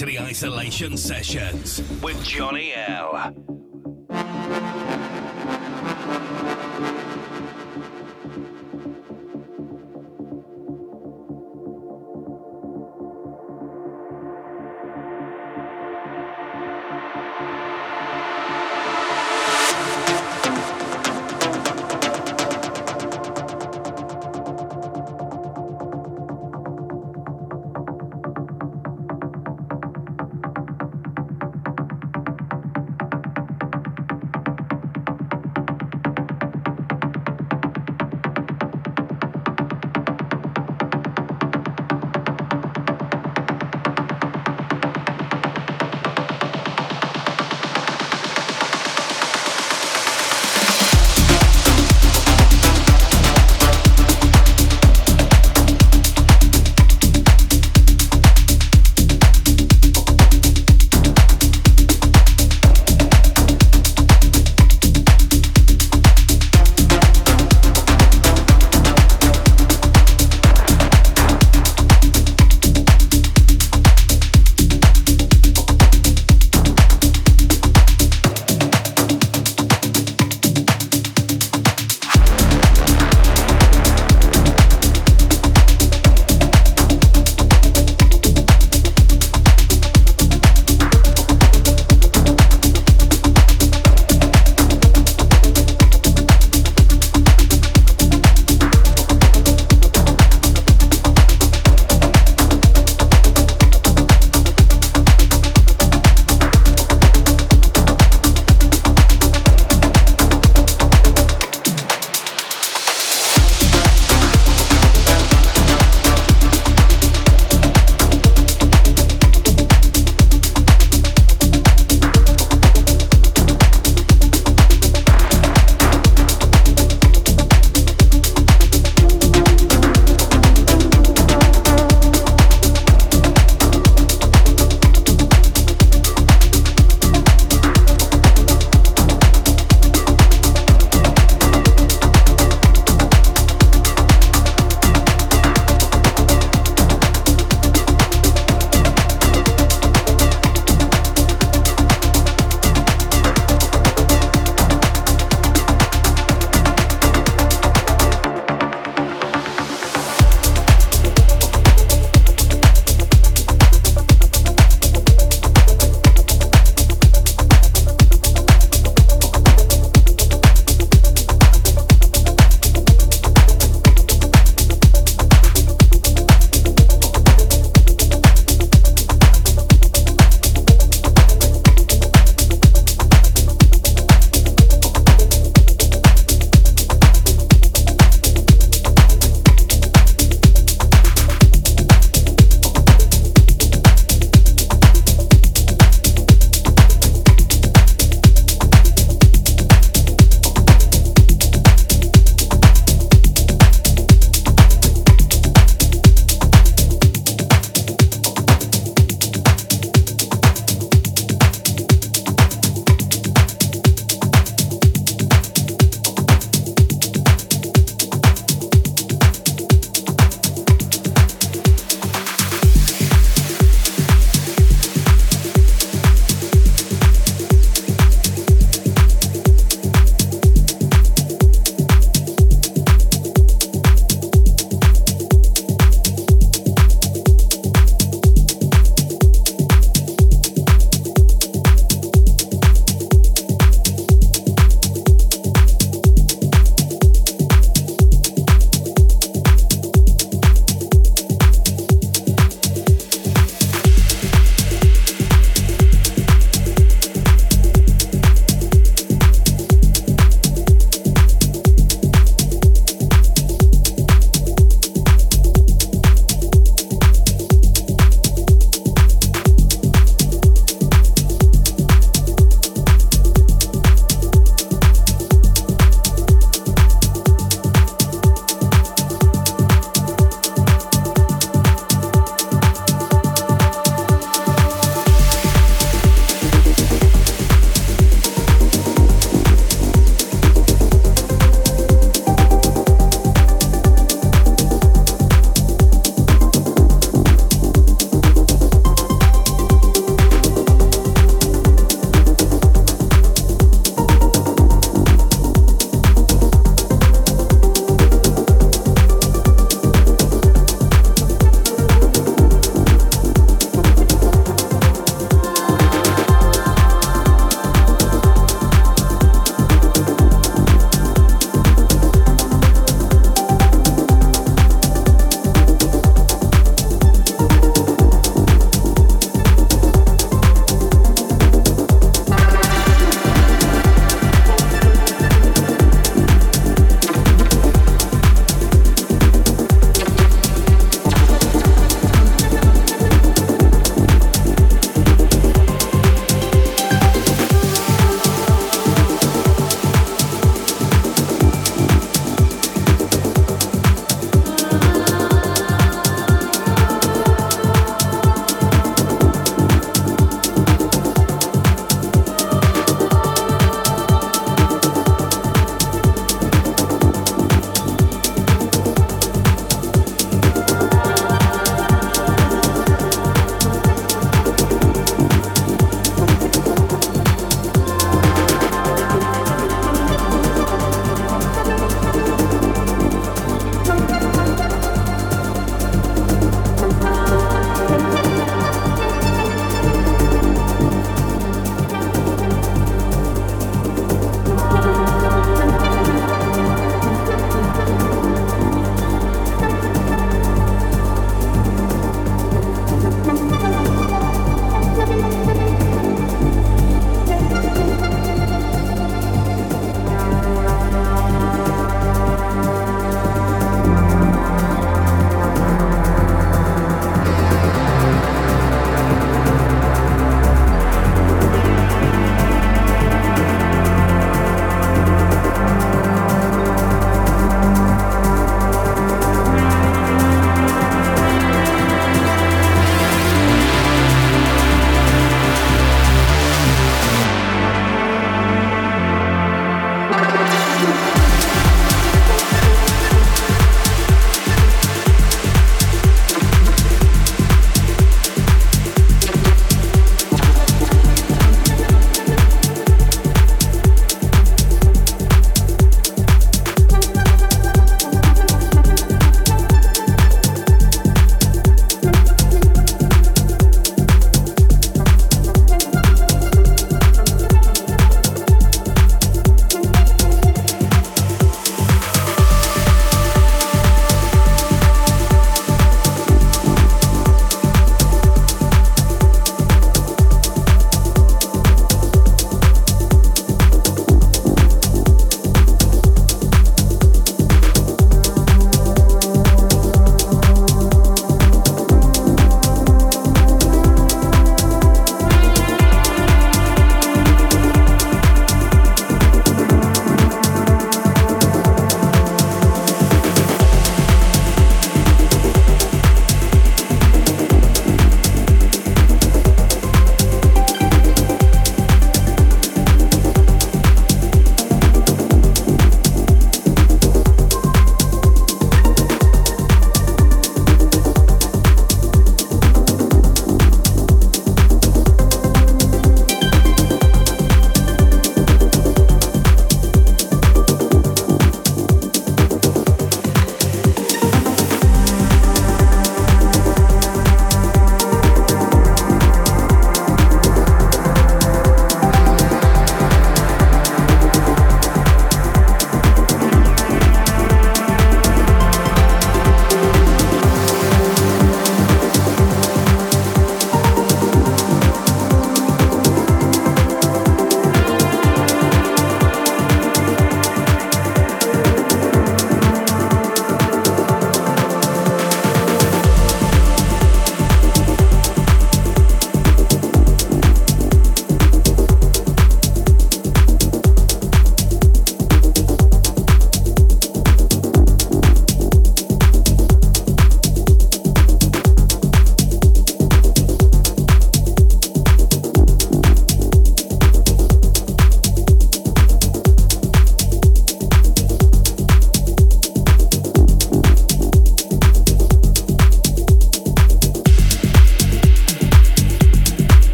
To the Isolation Sessions with Johnny L.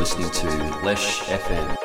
listening to Lesh FM.